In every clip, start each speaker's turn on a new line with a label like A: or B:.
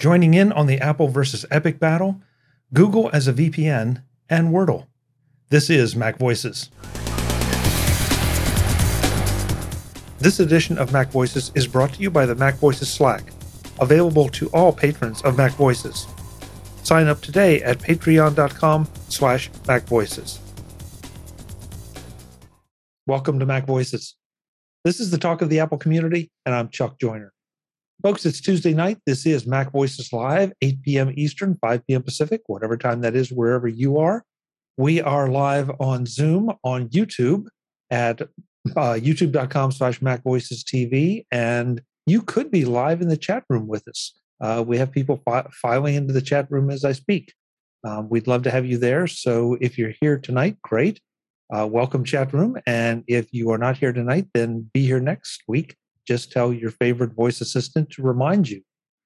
A: joining in on the Apple versus Epic battle, Google as a VPN, and Wordle. This is Mac Voices. This edition of Mac Voices is brought to you by the Mac Voices Slack, available to all patrons of Mac Voices. Sign up today at patreon.com slash macvoices. Welcome to Mac Voices. This is the talk of the Apple community, and I'm Chuck Joiner. Folks, it's Tuesday night. This is Mac Voices Live, 8 p.m. Eastern, 5 p.m. Pacific, whatever time that is, wherever you are. We are live on Zoom on YouTube at uh, youtube.com slash Mac Voices TV. And you could be live in the chat room with us. Uh, we have people fi- filing into the chat room as I speak. Um, we'd love to have you there. So if you're here tonight, great. Uh, welcome, chat room. And if you are not here tonight, then be here next week just tell your favorite voice assistant to remind you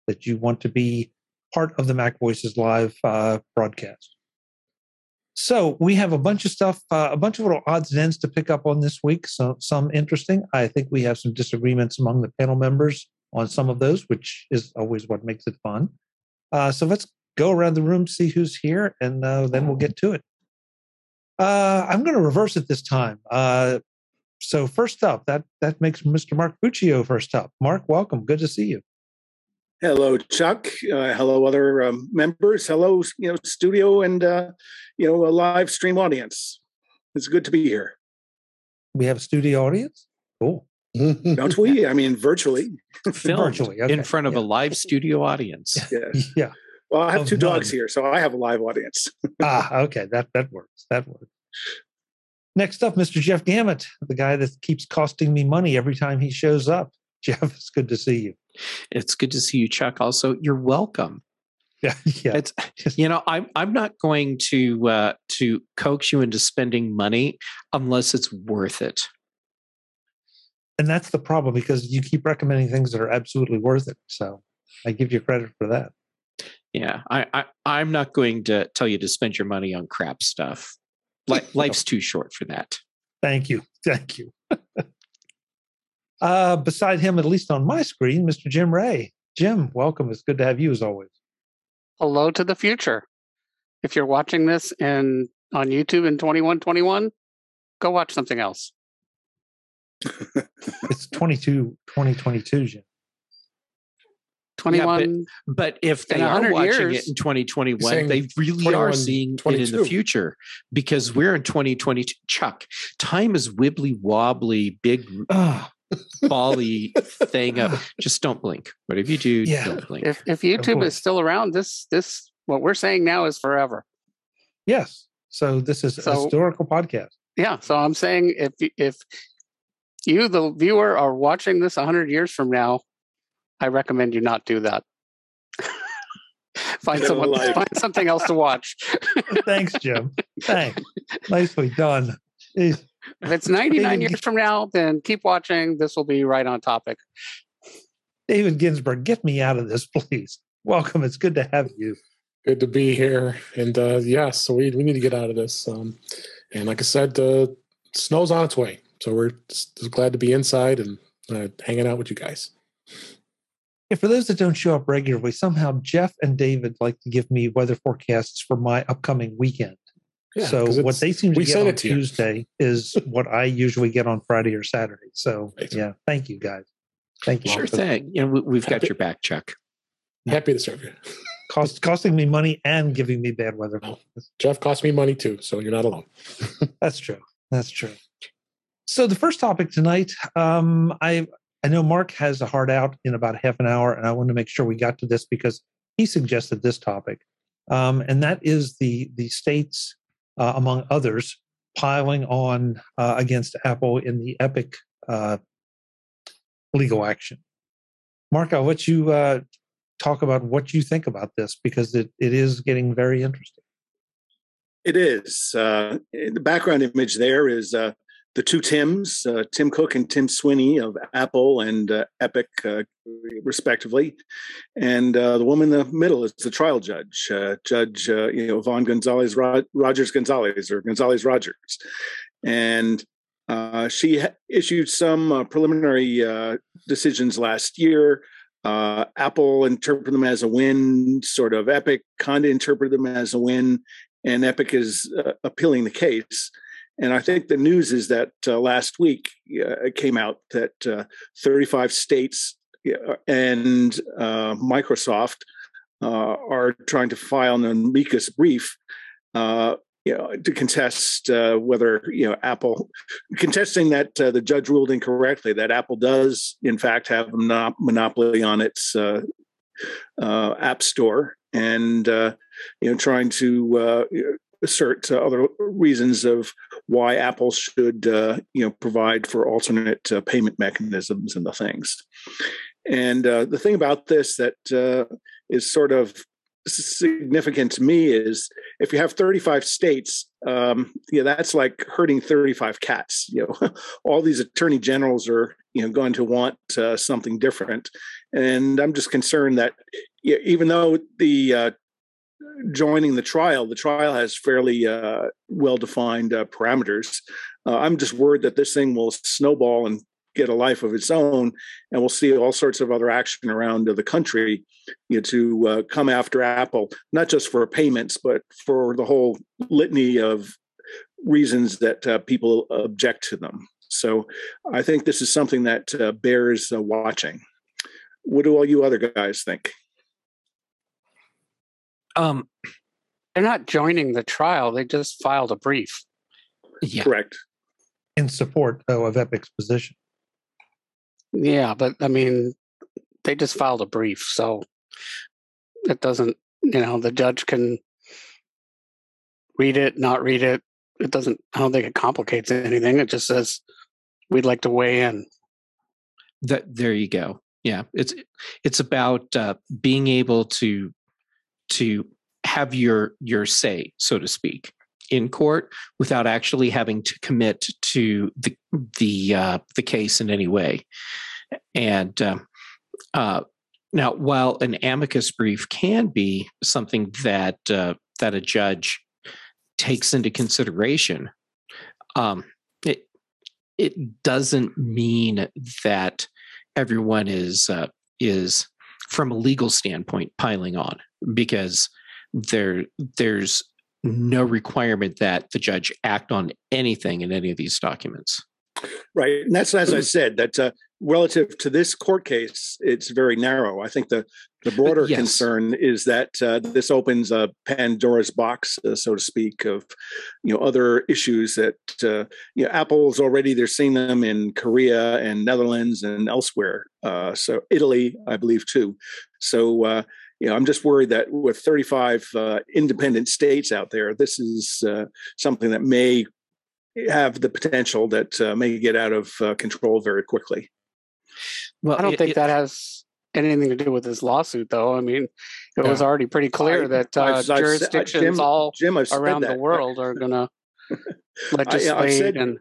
A: that you want to be part of the Mac Voices Live uh, broadcast. So we have a bunch of stuff, uh, a bunch of little odds and ends to pick up on this week. So some interesting. I think we have some disagreements among the panel members on some of those, which is always what makes it fun. Uh, so let's go around the room, see who's here, and uh, then we'll get to it. Uh, I'm going to reverse it this time. So first up, that that makes Mr. Mark Fuccio first up. Mark, welcome. Good to see you.
B: Hello, Chuck. Uh, hello, other um, members. Hello, you know, studio and uh, you know, a live stream audience. It's good to be here.
A: We have a studio audience. Cool.
B: Don't we? I mean, virtually.
C: virtually okay. in front of yeah. a live studio audience.
B: Yeah. yeah. Well, I have of two none. dogs here, so I have a live audience.
A: ah, okay. That that works. That works. Next up, Mr. Jeff Gamet, the guy that keeps costing me money every time he shows up. Jeff, it's good to see you.
C: It's good to see you, Chuck. Also, you're welcome.
A: Yeah, yeah.
C: It's you know, I'm I'm not going to uh, to coax you into spending money unless it's worth it.
A: And that's the problem because you keep recommending things that are absolutely worth it. So I give you credit for that.
C: Yeah, I, I I'm not going to tell you to spend your money on crap stuff. life's too short for that.
A: Thank you. Thank you. uh, beside him, at least on my screen, Mr. Jim Rea. Jim, welcome. It's good to have you as always.
D: Hello to the future. If you're watching this in on YouTube in 2121, go watch something else.
A: it's 22 2022, Jim.
D: 21
C: yeah, but, but, if they are watching years, it in 2021 they really are seeing 22. it in the future because we're in 2020 chuck time is wibbly wobbly big bally thing up. Just don't blink. But if you do yeah. don't blink.
D: If, if youtube is still around this this what we're saying now is forever.
A: Yes. So this is so, a historical podcast.
D: Yeah so i'm saying if if you the viewer are watching this 100 years from now I recommend you not do that. find someone, find something else to watch.
A: Thanks, Jim. Thanks. Nicely done.
D: If it's 99 years from now, then keep watching. This will be right on topic.
A: David Ginsburg, get me out of this, please. Welcome. It's good to have you.
E: Good to be here. And uh, yes, yeah, so we, we need to get out of this. Um, and like I said, uh, snow's on its way. So we're just glad to be inside and uh, hanging out with you guys
A: for those that don't show up regularly, somehow Jeff and David like to give me weather forecasts for my upcoming weekend. Yeah, so what they seem to get on to Tuesday is what I usually get on Friday or Saturday. So right. yeah, thank you guys. Thank you.
C: Sure thing. You know, we've got your back, Chuck.
E: Happy to serve you.
A: Cost, costing me money and giving me bad weather. No,
E: Jeff cost me money too, so you're not alone.
A: That's true. That's true. So the first topic tonight, um, I I know Mark has a hard out in about half an hour, and I want to make sure we got to this because he suggested this topic, um, and that is the the states, uh, among others, piling on uh, against Apple in the Epic uh, legal action. Mark, I'll let you uh, talk about what you think about this because it, it is getting very interesting.
B: It is. Uh, the background image there is uh, the two Tims, uh, Tim Cook and Tim Sweeney of Apple and uh, Epic, uh, respectively, and uh, the woman in the middle is the trial judge, uh, Judge uh, you know Yvonne Gonzalez Rogers Gonzalez or Gonzalez Rogers, and she ha- issued some preliminary decisions last year. Apple interpreted them as a win, sort of. Epic kind of interpreted them as a win, and Epic is appealing the case. And I think the news is that uh, last week uh, it came out that uh, 35 states and uh, Microsoft uh, are trying to file an amicus brief uh, you know, to contest uh, whether you know Apple contesting that uh, the judge ruled incorrectly that Apple does in fact have a monopoly on its uh, uh app store and uh, you know trying to uh, assert other reasons of why Apple should you know provide for alternate payment mechanisms and the things. And the thing about this that is sort of significant to me is if you have 35 states, um, yeah, that's like hurting 35 cats. You know, all these attorney generals are you know going to want uh, something different, and I'm just concerned that yeah, even though the uh, joining the trial, the trial has fairly uh, well defined uh, parameters. Uh, I'm just worried that this thing will snowball and get a life of its own, and we'll see all sorts of other action around the country you know, to uh, come after Apple, not just for payments, but for the whole litany of reasons that uh, people object to them. So I think this is something that uh, bears watching. What do all you other guys think?
D: Um, they're not joining the trial; they just filed a brief.
B: Yeah. Correct.
A: In support, though, of Epic's position.
D: Yeah, but I mean, they just filed a brief, so it doesn't. You know, the judge can read it, not read it. It doesn't. I don't think it complicates anything. It just says we'd like to weigh in.
C: That there you go. Yeah, it's it's about uh, being able to to have your your say, so to speak, in court without actually having to commit to the the uh, the case in any way. And um, uh, now, while an amicus brief can be something that uh, that a judge takes into consideration, um, it it doesn't mean that everyone is uh, is from a legal standpoint piling on because there there's no requirement that the judge act on anything in any of these documents.
B: Right, and that's as I said that uh, relative to this court case, it's very narrow. I think the the broader yes. concern is that uh, this opens a Pandora's box, uh, so to speak, of you know other issues that uh, you know Apple's already they're seeing them in Korea and Netherlands and elsewhere. Uh, so Italy, I believe, too. So uh, you know, I'm just worried that with 35 uh, independent states out there, this is uh, something that may have the potential that uh, may get out of uh, control very quickly.
D: Well, I don't it, think it, that has anything to do with this lawsuit, though. I mean, it was already pretty clear I, that uh, I've, jurisdictions I've, Jim, all Jim, around the world are going to legislate said, and.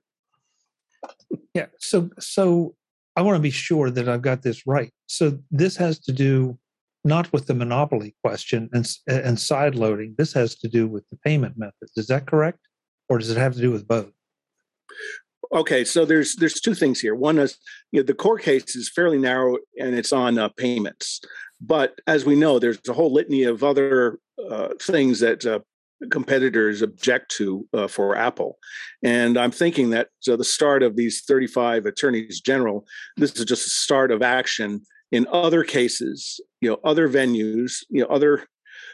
A: Yeah. So, so I want to be sure that I've got this right. So this has to do not with the monopoly question and and side loading. This has to do with the payment methods. Is that correct, or does it have to do with both?
B: Okay, so there's there's two things here. One is you know, the court case is fairly narrow and it's on uh, payments, but as we know, there's a whole litany of other uh, things that uh, competitors object to uh, for Apple. And I'm thinking that so the start of these 35 attorneys general, this is just a start of action in other cases, you know, other venues, you know, other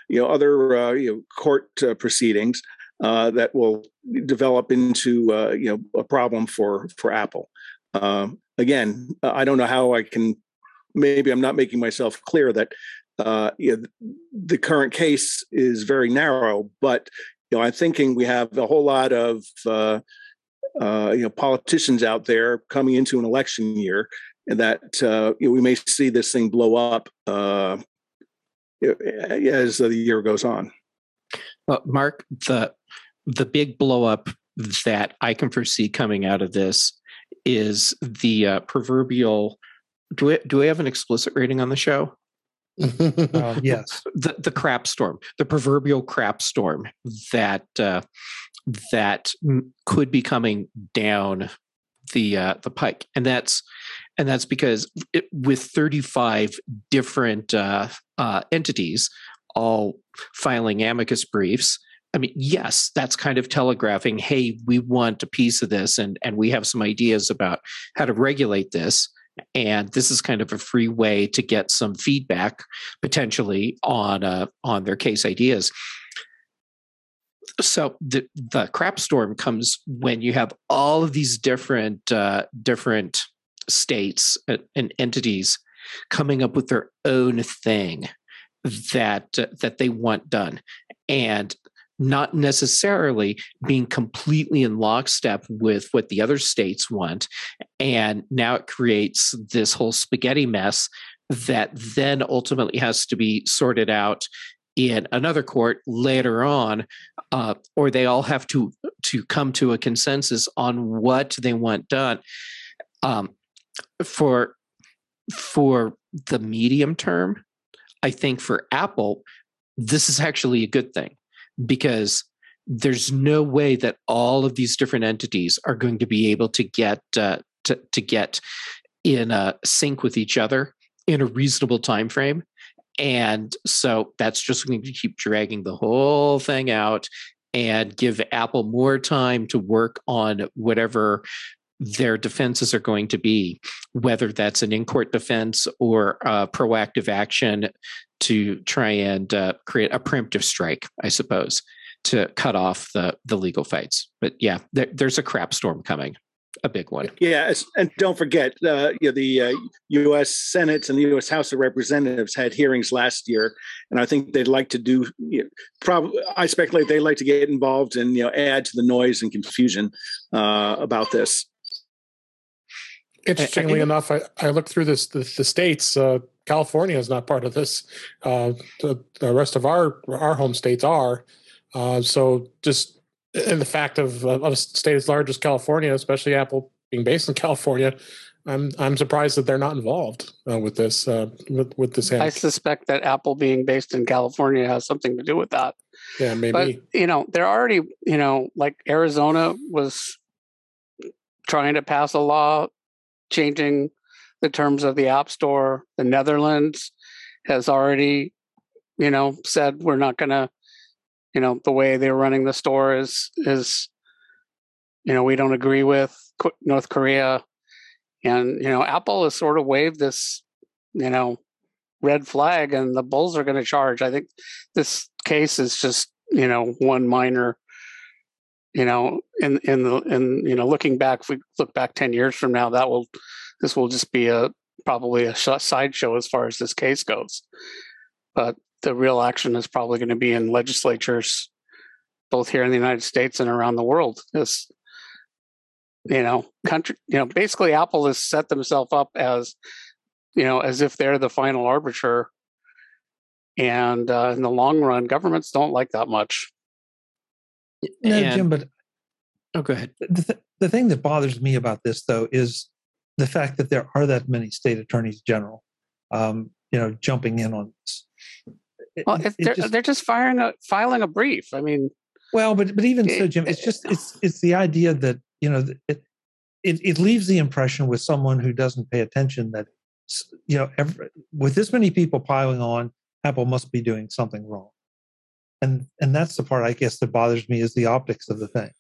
B: you know other uh, you know court uh, proceedings uh, that will develop into uh, you know a problem for for Apple. Um, again, I don't know how I can. Maybe I'm not making myself clear that uh, you know, the current case is very narrow, but you know I'm thinking we have a whole lot of uh, uh, you know politicians out there coming into an election year, and that uh, you know, we may see this thing blow up uh, as the year goes on.
C: Well, Mark, the the big blow up that I can foresee coming out of this is the uh, proverbial. Do we do we have an explicit rating on the show?
A: uh, yes.
C: The the crap storm, the proverbial crap storm that uh, that could be coming down the uh, the pike, and that's and that's because it, with 35 different uh, uh, entities all filing amicus briefs I mean, yes, that's kind of telegraphing, hey, we want a piece of this and, and we have some ideas about how to regulate this. And this is kind of a free way to get some feedback potentially on uh, on their case ideas. So the the crap storm comes when you have all of these different uh, different states and entities coming up with their own thing that uh, that they want done and not necessarily being completely in lockstep with what the other states want. And now it creates this whole spaghetti mess that then ultimately has to be sorted out in another court later on, uh, or they all have to to come to a consensus on what they want done. Um, for for the medium term, I think for Apple, this is actually a good thing because there's no way that all of these different entities are going to be able to get uh, to, to get in a sync with each other in a reasonable time frame and so that's just going to keep dragging the whole thing out and give apple more time to work on whatever their defenses are going to be, whether that's an in court defense or proactive action to try and uh, create a preemptive strike, I suppose, to cut off the the legal fights. But yeah, there, there's a crap storm coming, a big one.
B: Yeah, and don't forget, uh, you know, the uh, U.S. Senate and the U.S. House of Representatives had hearings last year, and I think they'd like to do. You know, probably, I speculate they'd like to get involved and you know add to the noise and confusion uh, about this.
E: Interestingly I, I enough, I, I looked through this the, the states. Uh, California is not part of this. Uh, the, the, rest of our our home states are. Uh, so just in the fact of, of a state as large as California, especially Apple being based in California, I'm I'm surprised that they're not involved uh, with this uh, with with this.
D: I suspect that Apple being based in California has something to do with that.
E: Yeah, maybe.
D: But you know, they're already you know like Arizona was trying to pass a law changing the terms of the App Store. The Netherlands has already, you know, said we're not going to, you know, the way they're running the store is is, you know, we don't agree with North Korea, and you know, Apple has sort of waved this, you know, red flag, and the bulls are going to charge. I think this case is just, you know, one minor you know, in in the in you know, looking back, if we look back ten years from now, that will this will just be a probably a sideshow as far as this case goes. But the real action is probably going to be in legislatures, both here in the United States and around the world. This, you know, country, you know, basically Apple has set themselves up as, you know, as if they're the final arbiter. And uh, in the long run, governments don't like that much.
A: No, and, Jim, but
C: oh, go ahead.
A: The, th- the thing that bothers me about this, though, is the fact that there are that many state attorneys general, um, you know, jumping in on this.
D: It, well, it they're just, they're just firing a filing a brief. I mean,
A: well, but but even so, Jim, it's just it's it's the idea that you know it it, it leaves the impression with someone who doesn't pay attention that you know every, with this many people piling on, Apple must be doing something wrong and and that's the part I guess that bothers me is the optics of the thing,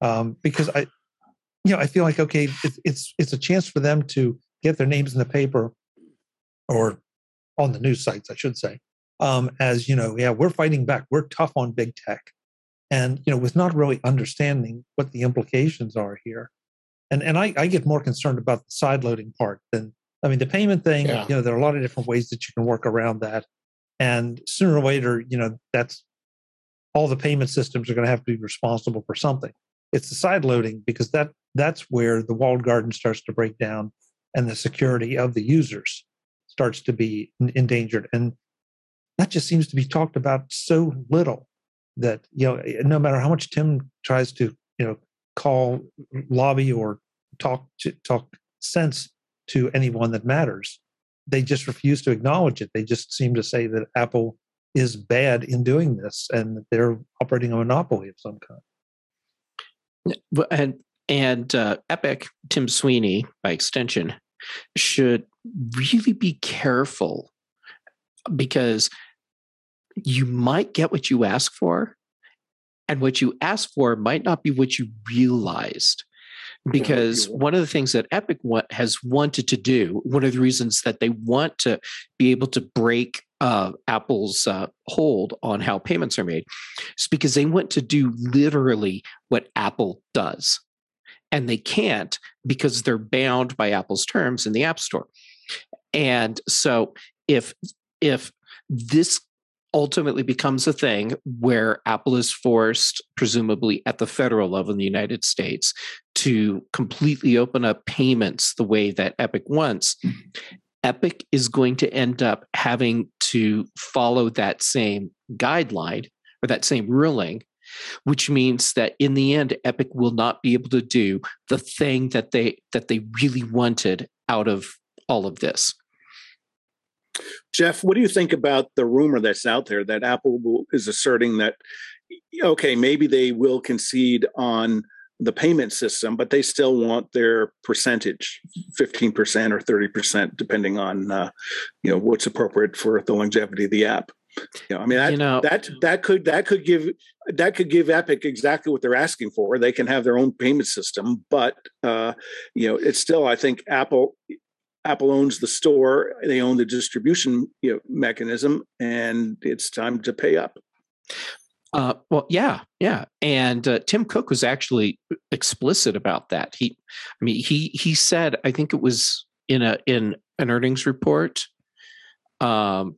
A: um, because I, you know, I feel like okay, it's it's it's a chance for them to get their names in the paper, or on the news sites, I should say, um, as you know, yeah, we're fighting back, we're tough on big tech, and you know, with not really understanding what the implications are here, and and I, I get more concerned about the side loading part than I mean the payment thing. Yeah. You know, there are a lot of different ways that you can work around that and sooner or later you know that's all the payment systems are going to have to be responsible for something. It's the side loading because that that's where the walled garden starts to break down and the security of the users starts to be endangered. And that just seems to be talked about so little that you know eh, no matter how much tim tries to you know call lobby or talk to talk sense to anyone that matters they just refuse to acknowledge it. They just seem to say that Apple is bad in doing this and they're operating a monopoly of some kind.
C: And and uh, Epic, Tim Sweeney, by extension, should really be careful because you might get what you ask for, and what you ask for might not be what you realized. Because one of the things that Epic has wanted to do, one of the reasons that they want to be able to break uh, Apple's uh, hold on how payments are made, is because they want to do literally what Apple does. And they can't because they're bound by Apple's terms in the App Store. And so if if this ultimately becomes a thing where Apple is forced, presumably at the federal level in the United States, to completely open up payments the way that Epic wants. Epic is going to end up having to follow that same guideline or that same ruling, which means that in the end, Epic will not be able to do the thing that they that they really wanted out of all of this.
B: Jeff, what do you think about the rumor that's out there that Apple is asserting that, okay, maybe they will concede on the payment system, but they still want their percentage, 15% or 30%, depending on, uh, you know, what's appropriate for the longevity of the app. You know, I mean, that, you know, that, that could, that could give, that could give Epic exactly what they're asking for. They can have their own payment system, but, uh, you know, it's still, I think Apple, Apple owns the store, they own the distribution you know, mechanism, and it's time to pay up.
C: Uh, well, yeah, yeah, and uh, Tim Cook was actually explicit about that. He, I mean, he he said, I think it was in a in an earnings report, um,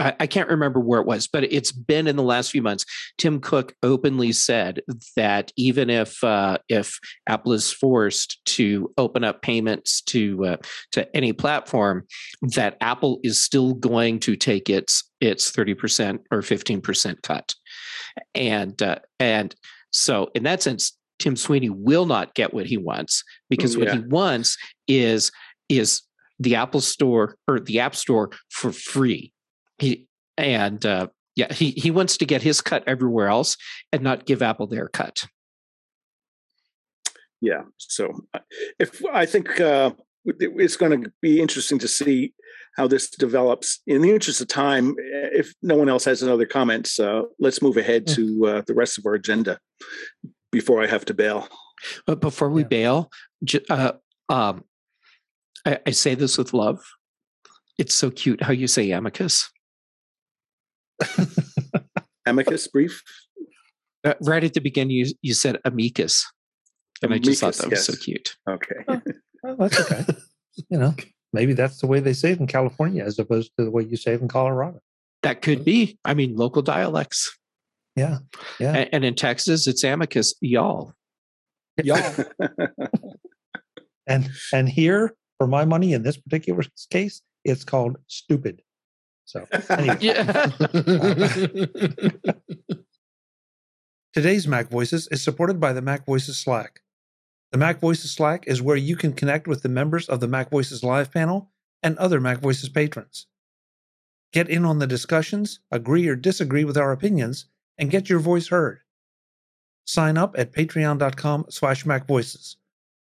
C: I, I, can't remember where it was, but it's been in the last few months. Tim Cook openly said that even if uh, if Apple is forced to open up payments to uh, to any platform, that Apple is still going to take its its thirty percent or fifteen percent cut, and uh, and so in that sense, Tim Sweeney will not get what he wants because yeah. what he wants is is the Apple Store or the App Store for free he and uh, yeah, he he wants to get his cut everywhere else and not give Apple their cut.
B: Yeah, so uh, if I think uh, it's going to be interesting to see how this develops. In the interest of time, if no one else has another comments, uh, let's move ahead to uh, the rest of our agenda before I have to bail.
C: But before we yeah. bail, uh, um, I, I, say this with love. It's so cute how you say amicus.
B: amicus brief.
C: Uh, right at the beginning, you you said amicus, and amicus, I just thought that was yes. so cute.
B: Okay, oh,
A: well, that's okay. you know, maybe that's the way they say it in California as opposed to the way you say it in Colorado.
C: That could be. I mean, local dialects.
A: Yeah, yeah.
C: And, and in Texas, it's amicus, y'all.
A: Y'all. and and here, for my money, in this particular case, it's called stupid. So, anyway. Today's Mac Voices is supported by the Mac Voices Slack. The Mac Voices Slack is where you can connect with the members of the Mac Voices Live panel and other Mac Voices patrons. Get in on the discussions, agree or disagree with our opinions, and get your voice heard. Sign up at patreon.com slash macvoices.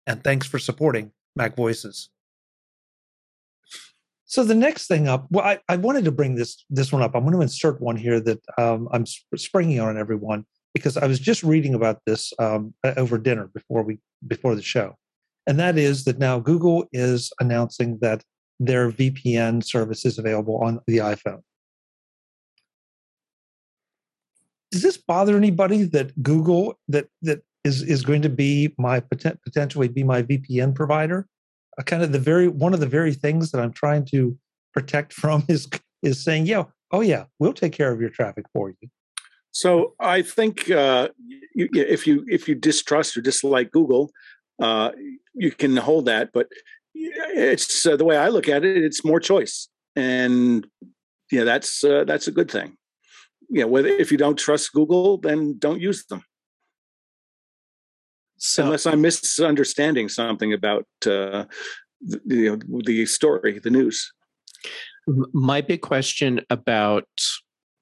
A: And thanks for supporting Mac Voices. So the next thing up, well, I, I wanted to bring this this one up. I'm going to insert one here that um, I'm springing on everyone because I was just reading about this um, over dinner before we before the show, and that is that now Google is announcing that their VPN service is available on the iPhone. Does this bother anybody that Google that that is is going to be my potentially be my VPN provider? Kind of the very one of the very things that I'm trying to protect from is is saying, yeah, oh yeah, we'll take care of your traffic for you.
B: So I think uh, you, if you if you distrust or dislike Google, uh, you can hold that. But it's uh, the way I look at it. It's more choice, and yeah, that's uh, that's a good thing. Yeah, whether if you don't trust Google, then don't use them. So, Unless I'm misunderstanding something about uh, the, you know, the story, the news.
C: My big question about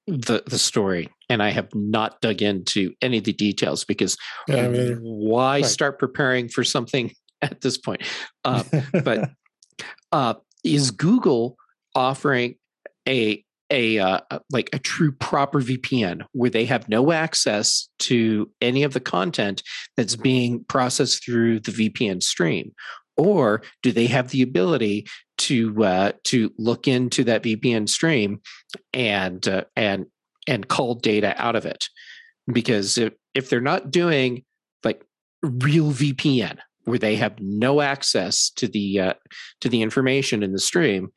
C: the the story, and I have not dug into any of the details because yeah, I mean, why right. start preparing for something at this point. Uh, but uh, is Google offering a a uh, like a true proper VPN where they have no access to any of the content that's being processed through the VPN stream, or do they have the ability to uh, to look into that VPN stream and uh, and and cull data out of it? Because if if they're not doing like real VPN where they have no access to the uh, to the information in the stream,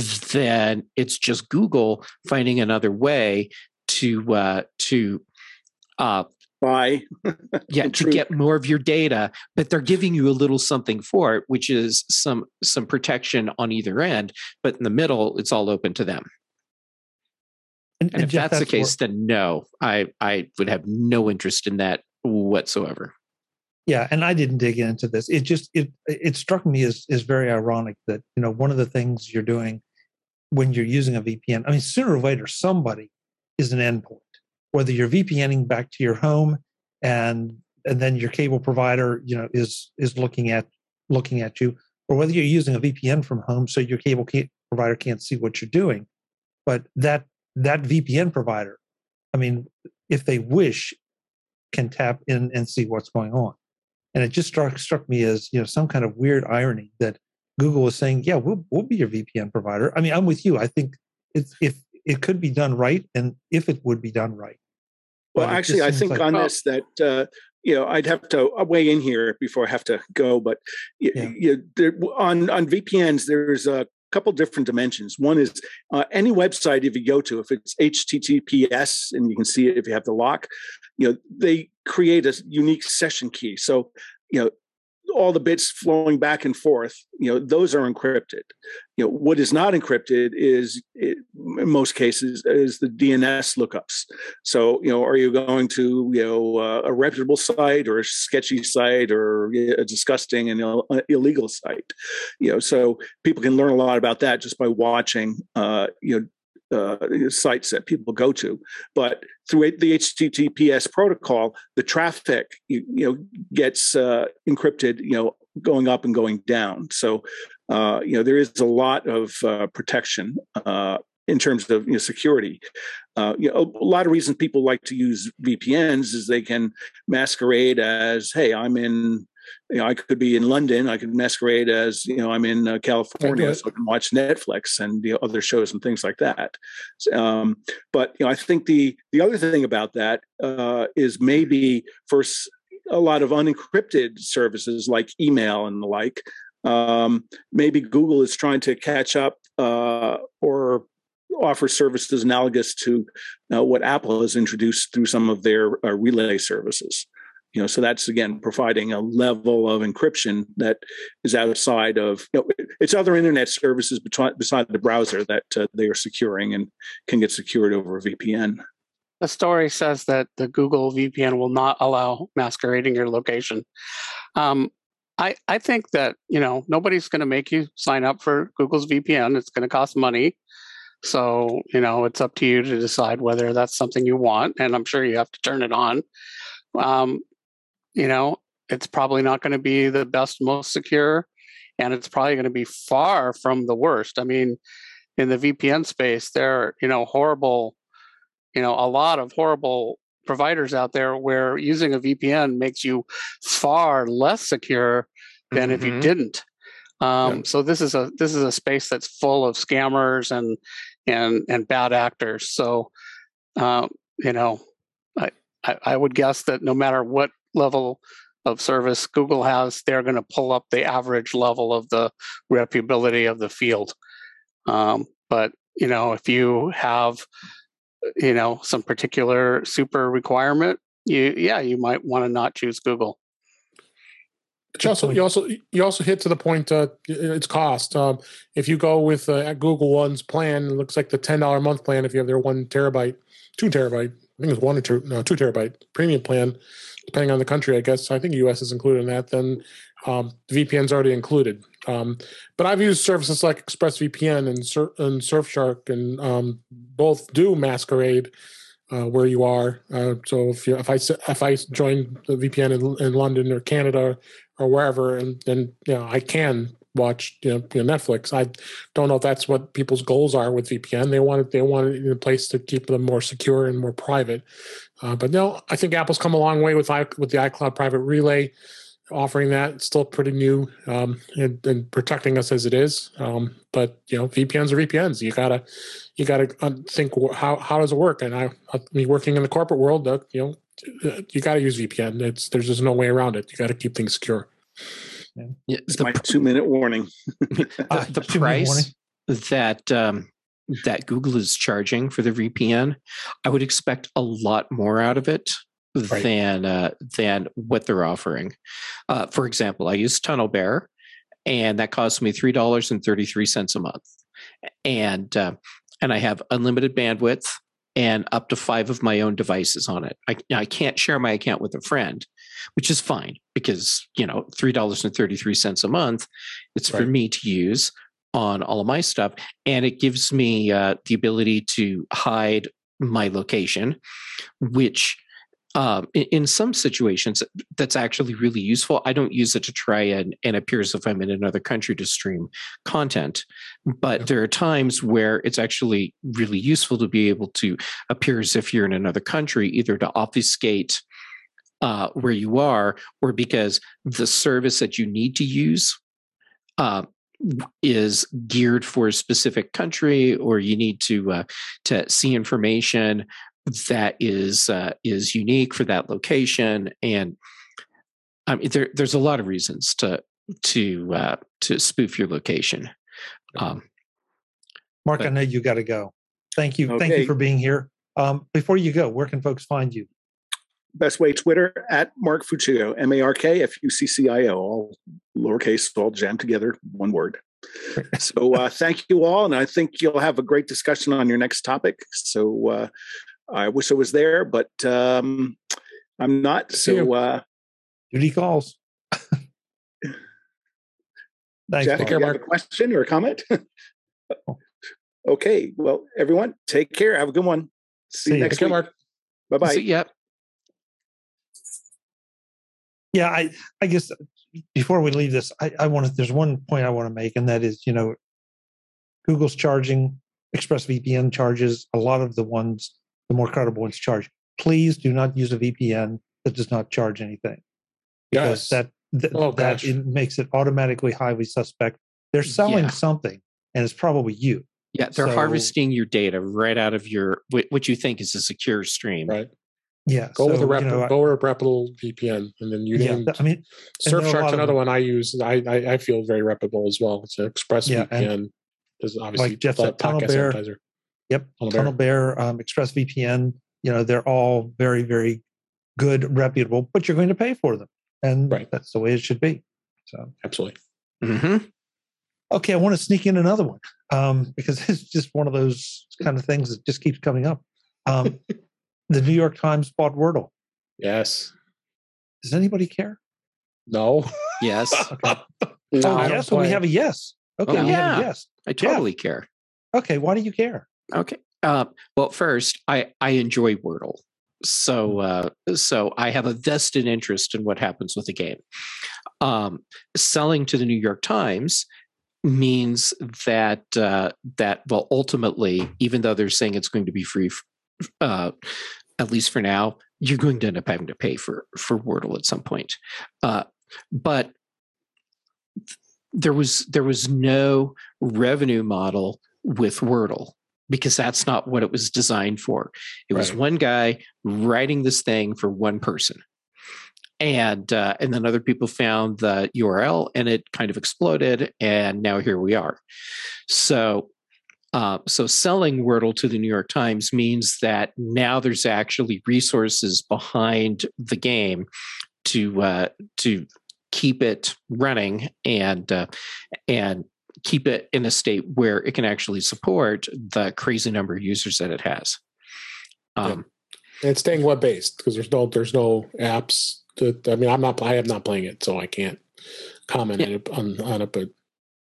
C: then it's just Google finding another way to uh, to uh,
B: buy.
C: Yeah to get more of your data but they're giving you a little something for it which is some some protection on either end but in the middle it's all open to them. And, and, and if Jeff, that's, that's, the case then no i i would have no interest in that whatsoever.
A: Yeah and i didn't dig into this. It just it it struck me as is very ironic that you know one of the things you're doing when you're using a vpn i mean sooner or later somebody is an endpoint. Whether you're vpning back to your home and and then your cable provider you know is is looking at looking at you or whether you're using a vpn from home so your cable provider can't see what you're doing. But that that vpn provider i mean if they wish can tap in and see what's going on. And it just struck struck me as you know some kind of weird irony that Google is saying, "Yeah, we'll we'll be your VPN provider." I mean, I'm with you. I think it's, if it could be done right, and if it would be done right.
B: Well, actually, I think like, on oh, this that uh, you know I'd have to weigh in here before I have to go. But yeah. you, there, on on VPNs, there's a couple different dimensions. One is uh, any website if you go to, if it's HTTPS and you can see it if you have the lock, you know they create a unique session key. So you know all the bits flowing back and forth you know those are encrypted. You know what is not encrypted is in most cases is the dns lookups. So you know are you going to you know uh, a reputable site or a sketchy site or a disgusting and Ill- uh, illegal site? You know so people can learn a lot about that just by watching uh, you know uh, sites that people go to. But through the HTTPS protocol, the traffic you, you know gets uh, encrypted, you know, going up and going down. So uh, you know there is a lot of uh, protection uh, in terms of you know, security. Uh, you know, a lot of reasons people like to use VPNs is they can masquerade as, "Hey, I'm in you know, I could be in London. I could masquerade as you know I'm in uh, California, so I can watch Netflix and the other shows and things like that. Um, but you know, I think the the other thing about that uh, is maybe for a lot of unencrypted services like email and the like. Um, maybe Google is trying to catch up uh, or offer services analogous to uh, what Apple has introduced through some of their uh, relay services you know so that's again providing a level of encryption that is outside of you know, it's other internet services beside, beside the browser that uh, they are securing and can get secured over a vpn
D: the story says that the google vpn will not allow masquerading your location. Um, I, I think that you know nobody's going to make you sign up for google's vpn it's going to cost money. So you know it's up to you to decide whether that's something you want and i'm sure you have to turn it on. Um, you know, it's probably not going to be the best, most secure, and it's probably going to be far from the worst. I mean, in the VPN space, there are, you know, horrible, you know, a lot of horrible providers out there where using a VPN makes you far less secure than mm-hmm. if you mm-hmm. didn't. Um, yeah. So this is a this is a space that's full of scammers and and and bad actors. So uh, you know, I, I I would guess that no matter what level of service Google has, they're going to pull up the average level of the reputability of the field. Um, but you know, if you have you know some particular super requirement, you yeah, you might want to not choose Google.
E: But you also, you also you also hit to the point. Uh, it's cost. Um, if you go with uh, Google One's plan, it looks like the ten dollar month plan. If you have their one terabyte, two terabyte, I think it's one or two, no, two terabyte premium plan depending on the country, I guess. I think US is included in that. Then um, VPN's already included. Um, but I've used services like ExpressVPN and, Sur- and Surfshark, and um, both do masquerade uh, where you are. Uh, so if you, if I if I join the VPN in, in, London or Canada or wherever, and then you know I can watch you know, Netflix. I don't know if that's what people's goals are with VPN. They want they want it in a place to keep them more secure and more private. Uh, but no, I think Apple's come a long way with I, with the iCloud Private Relay offering that. It's still pretty new um, and, and, protecting us as it is. Um, but you know, VPNs are VPNs. You gotta you gotta think how how does it work? And I, I mean, working in the corporate world, uh, you know, you got to use VPN. It's there's just no way around it. You got to keep things secure.
B: Yeah, it's my two minute warning.
C: uh, the price that um, that Google is charging for the VPN, I would expect a lot more out of it right. than uh, than what they're offering. Uh, for example, I use TunnelBear, and that costs me three dollars and thirty three cents a month, and uh, and I have unlimited bandwidth and up to five of my own devices on it. I, I can't share my account with a friend, which is fine because you know three dollars and thirty three cents a month. It's right. for me to use on all of my stuff, and it gives me uh, the ability to hide my location, which um, in, in, some situations that's actually really useful. I don't use it to try and, and appear as if I'm in another country to stream content, but there are times where it's actually really useful to be able to appear as if you're in another country, either to obfuscate uh, where you are or because the service that you need to use uh, is geared for a specific country or you need to uh, to see information that is uh, is unique for that location and I mean there, there's a lot of reasons to to uh, to spoof your location um,
A: Mark but, I know you got to go. Thank you okay. thank you for being here. Um, before you go where can folks find you
B: best way Twitter at Mark Fuccio M A R K F U C C I O all lowercase all jammed together one word so uh, thank you all and I think you'll have a great discussion on your next topic so uh, I wish I was there, but um, I'm not. So uh,
A: duty calls.
B: Thanks, Jeff, you have a question or a comment? okay. Well, everyone, take care. Have a good one. See, See you next week. Bye bye.
C: See Yep.
A: Yeah, I I guess uh, before we leave this, I, I want to. There's one point I want to make, and that is, you know, Google's charging ExpressVPN charges a lot of the ones the more credible ones charge. Please do not use a VPN that does not charge anything. Because yes. that that, oh, that it makes it automatically highly suspect. They're selling yeah. something, and it's probably you.
C: Yeah, they're so, harvesting your data right out of your what you think is a secure stream.
E: Right.
A: Yeah.
E: Go so, with a rep- you know, go with a reputable VPN, and then you yeah, I mean, Surfshark's another one I use. I, I, I feel very reputable as well. It's an Express yeah, VPN. Is obviously
A: like Jeff said, TunnelBear. Yep. Tunnel Bear, um, ExpressVPN, you know, they're all very, very good, reputable, but you're going to pay for them. And right. that's the way it should be. So
E: absolutely.
A: Mm-hmm. Okay, I want to sneak in another one um, because it's just one of those kind of things that just keeps coming up. Um, the New York Times bought Wordle.
E: Yes.
A: Does anybody care?
E: No.
C: Yes.
A: Okay. no, oh, yes. So we have a yes. Okay. Oh,
C: yeah. yes. I totally yeah. care.
A: Okay. Why do you care?
C: Okay. Uh, well, first, I I enjoy Wordle, so mm. uh, so I have a vested interest in what happens with the game. Um, selling to the New York Times means that uh, that well, ultimately, even though they're saying it's going to be free, uh, at least for now, you're going to end up having to pay for for Wordle at some point. Uh, but there was there was no revenue model with Wordle because that's not what it was designed for. It right. was one guy writing this thing for one person. And uh, and then other people found the URL and it kind of exploded, and now here we are. So uh, so selling Wordle to the New York Times means that now there's actually resources behind the game to uh, to keep it running and uh, and keep it in a state where it can actually support the crazy number of users that it has.
E: Um, yeah. And staying web based because there's no there's no apps. To, I mean, I'm not I am not playing it, so I can't comment yeah. on, on it. But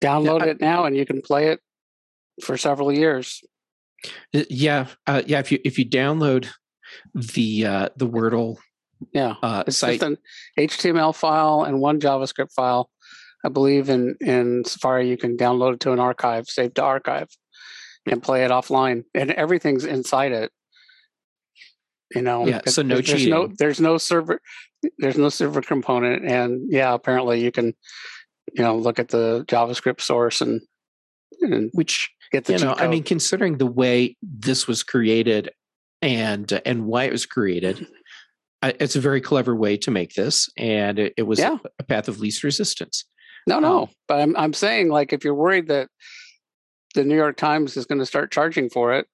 D: download yeah, it now, and you can play it for several years.
C: Yeah, uh, yeah. If you if you download the uh, the Wordle
D: Yeah, uh, it's site. just an HTML file and one JavaScript file. I believe in in Safari you can download it to an archive, save to archive, and play it offline, and everything's inside it. You know,
C: yeah. So no
D: there's
C: cheating.
D: No, there's no server. There's no server component, and yeah, apparently you can, you know, look at the JavaScript source and,
C: and which get the you know, I mean, considering the way this was created and and why it was created, it's a very clever way to make this, and it, it was yeah. a, a path of least resistance.
D: No, no, um, but I'm I'm saying like if you're worried that the New York Times is going to start charging for it,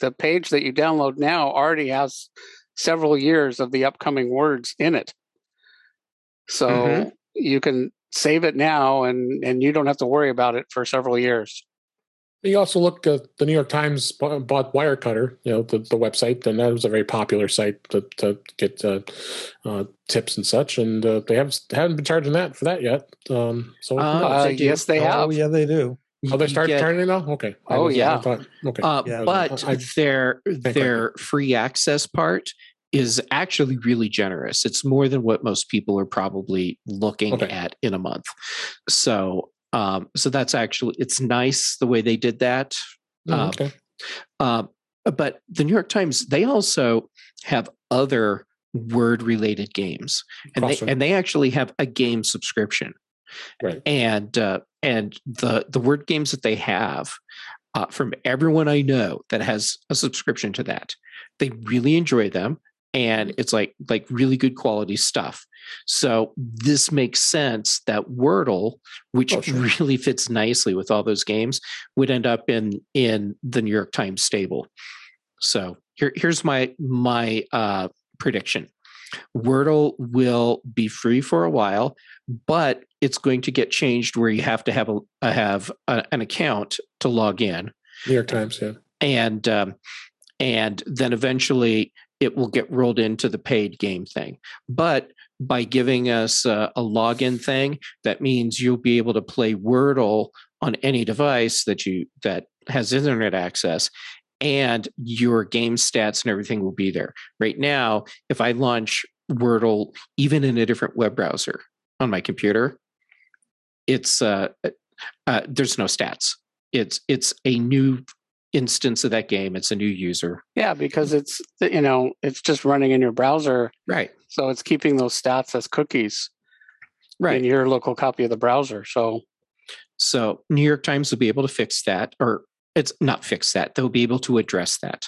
D: the page that you download now already has several years of the upcoming words in it. So mm-hmm. you can save it now and and you don't have to worry about it for several years.
E: You also look at the New York Times bought Wirecutter, you know, the, the website, and that was a very popular site to, to get uh, uh, tips and such. And uh, they haven't haven't been charging that for that yet. Um, so
D: uh, yes, they have.
A: Oh, yeah, they do.
E: Oh, they start charging now. Okay.
D: Oh yeah. Thought,
C: okay. Uh, yeah, but I, their their free access part is actually really generous. It's more than what most people are probably looking okay. at in a month. So um, so that's actually it's nice the way they did that.
E: Mm, okay.
C: Um, uh, but the New York Times they also have other word related games, and awesome. they and they actually have a game subscription.
E: Right.
C: And uh, and the the word games that they have uh, from everyone I know that has a subscription to that, they really enjoy them and it's like like really good quality stuff. So this makes sense that Wordle, which oh, sure. really fits nicely with all those games, would end up in in the New York Times stable. So here, here's my my uh, prediction: Wordle will be free for a while, but it's going to get changed where you have to have a have a, an account to log in.
E: New York Times, yeah,
C: and um, and then eventually it will get rolled into the paid game thing. But by giving us a, a, login thing, that means you'll be able to play Wordle on any device that you that has internet access and your game stats and everything will be there. Right now, if I launch Wordle even in a different web browser on my computer, it's uh, uh, there's no stats. It's it's a new instance of that game. It's a new user.
D: Yeah, because it's you know it's just running in your browser,
C: right?
D: So it's keeping those stats as cookies,
C: right,
D: in your local copy of the browser. So,
C: so New York Times will be able to fix that, or it's not fix that. They'll be able to address that.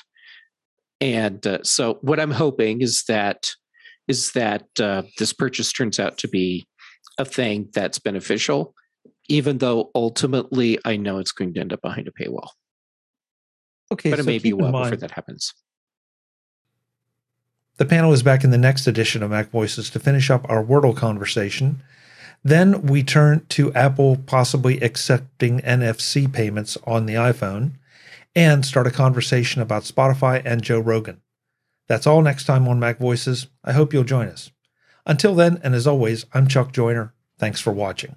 C: And uh, so, what I'm hoping is that is that uh, this purchase turns out to be a thing that's beneficial, even though ultimately I know it's going to end up behind a paywall. Okay, but it may be a while before that happens.
A: The panel is back in the next edition of Mac Voices to finish up our Wordle conversation. Then we turn to Apple possibly accepting NFC payments on the iPhone and start a conversation about Spotify and Joe Rogan. That's all next time on Mac Voices. I hope you'll join us. Until then, and as always, I'm Chuck Joiner. Thanks for watching.